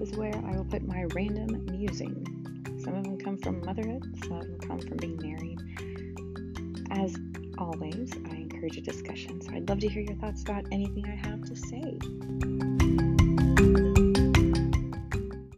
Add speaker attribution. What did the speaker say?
Speaker 1: Is where I will put my random musing. Some of them come from motherhood, some of them come from being married. As always, I encourage a discussion, so I'd love to hear your thoughts about anything I have to say.